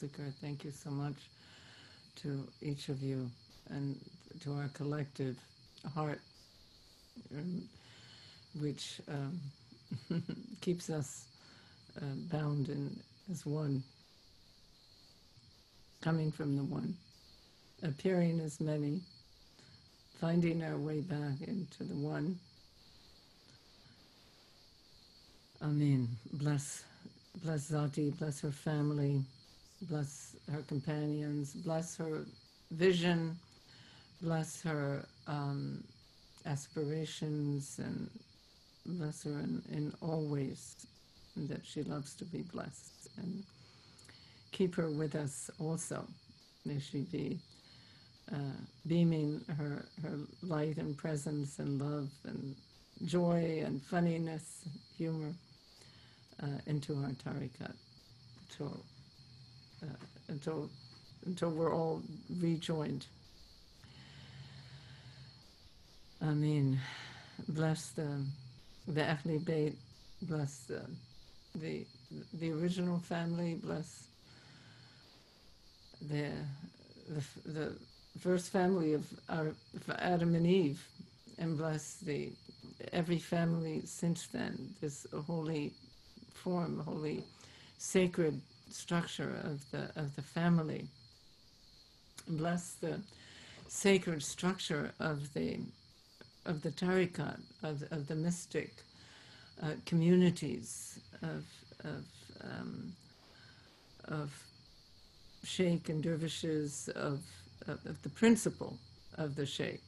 Thank you so much to each of you and to our collective heart, um, which um, keeps us uh, bound in as one, coming from the one, appearing as many, finding our way back into the one. Amen. Bless, bless Zati, bless her family, bless her companions, bless her vision, bless her um, aspirations, and bless her in, in all ways that she loves to be blessed. And keep her with us also. May she be uh, beaming her, her light and presence and love and joy and funniness, humor uh, into our tariqat until, until we're all rejoined. I mean, bless the, the Ahli Bayt, bless the, the, the original family, bless the, the, the first family of our, of Adam and Eve, and bless the every family since then, this holy form, holy sacred structure of the of the family. Bless the sacred structure of the of the tariqat, of, of the mystic uh, communities of of um, of sheikh and dervishes of, of, of the principle of the sheikh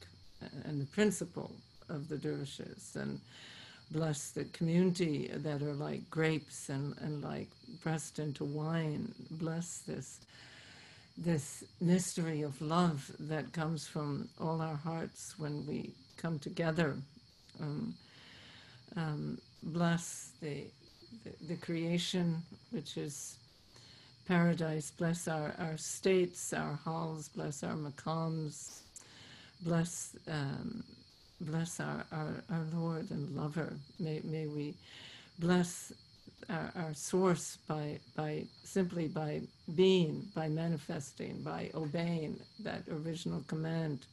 and the principle of the dervishes and bless the community that are like grapes and, and like pressed into wine. Bless this this mystery of love that comes from all our hearts when we come together. Um, um, bless the, the, the creation, which is paradise. Bless our, our states, our hals. Bless our maqams. Bless um, bless our, our, our Lord lover. May, may we bless our, our source by, by simply by being, by manifesting, by obeying that original command.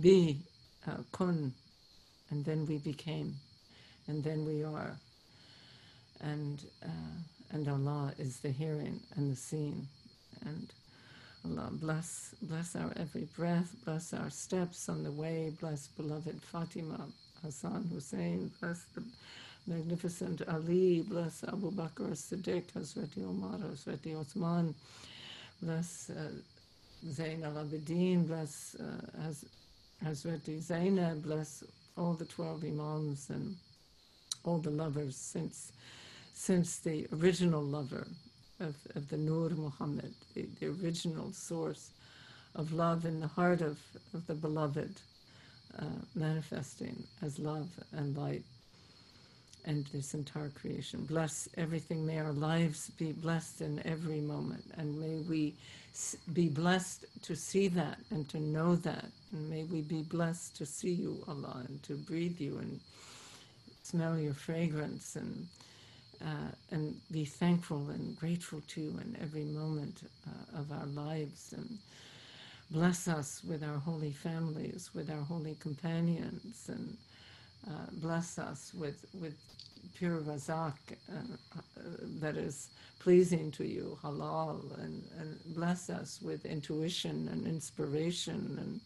Be, uh, kun, and then we became, and then we are. And, uh, and Allah is the hearing and the seeing. And Allah bless, bless our every breath, bless our steps on the way, bless beloved Fatima, Hassan Hussein, bless the magnificent Ali, bless Abu Bakr as-Siddiq, Hazreti Omar, Hazreti Osman, bless uh, Zain al-Abidin, bless uh, Haz- Hazreti Zainab, bless all the 12 Imams and all the lovers since, since the original lover, of, of the Nur Muhammad, the, the original source of love in the heart of, of the beloved, uh, manifesting as love and light and this entire creation. Bless everything. May our lives be blessed in every moment. And may we be blessed to see that and to know that. And may we be blessed to see you, Allah, and to breathe you and smell your fragrance and uh, and be thankful and grateful to you in every moment uh, of our lives and bless us with our holy families, with our holy companions, and uh, bless us with, with pure razak uh, uh, that is pleasing to you, halal, and, and bless us with intuition and inspiration and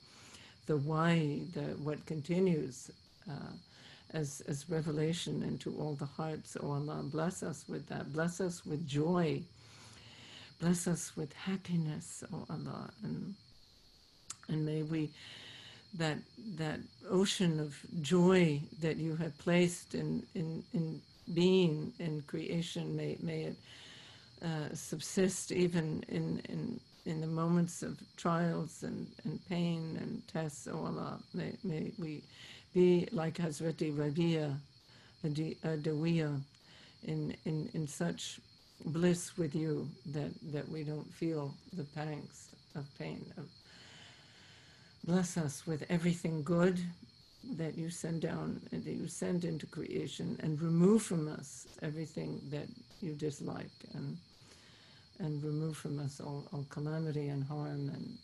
the why, the, what continues. Uh, as, as revelation into all the hearts. Oh Allah, bless us with that. Bless us with joy. Bless us with happiness, oh Allah. And, and may we, that, that ocean of joy that you have placed in, in, in being, in creation, may, may it uh, subsist even in, in, in the moments of trials and, and pain and tests, oh Allah. May, may we be like Hazreti Rabia, Dawiya, in, in, in such bliss with you that, that we don't feel the pangs of pain. Of, bless us with everything good that you send down and that you send into creation and remove from us everything that you dislike and and remove from us all, all calamity and harm and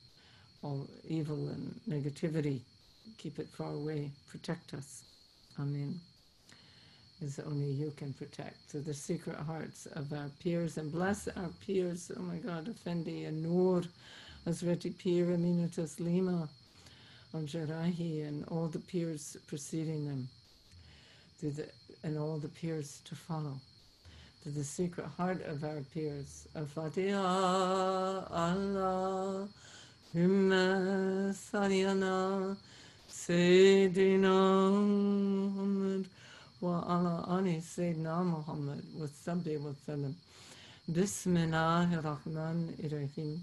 all evil and negativity. Keep it far away. Protect us. Amen. As only you can protect. So the secret hearts of our pirs and bless our pirs. Oh my God, Effendi and Noor, Hazreti Pir Lima, Al-Jerrahi, and all the pirs preceding them, the, and all the pirs to follow. To the secret heart of our pirs. Al-Fatiha, Allah, Himma Sayyana, Sayyidina Muhammad, wa ala ali Sayyidina Muhammad, wa sabbi wa sallam. Bismillahir Rahmanir Rahim.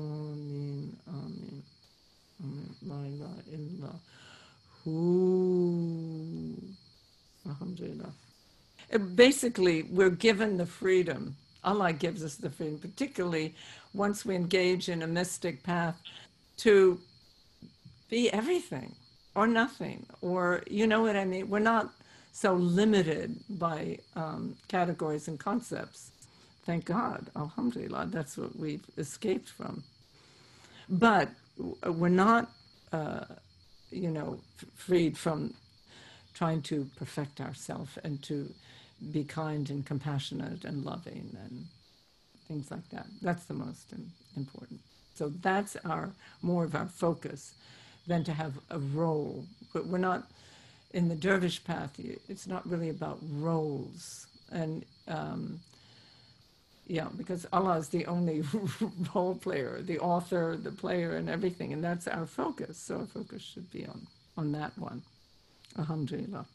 Basically, we're given the freedom. Allah gives us the freedom, particularly once we engage in a mystic path, to be everything or nothing, or you know what I mean? We're not so limited by um, categories and concepts. Thank God, Alhamdulillah, that's what we've escaped from. But we're not, uh, you know, freed from trying to perfect ourselves and to be kind and compassionate and loving and things like that. That's the most important. So that's our more of our focus than to have a role. But we're not in the dervish path. It's not really about roles and. Um, yeah, because Allah is the only role player, the author, the player, and everything, and that's our focus. So our focus should be on on that one. Alhamdulillah.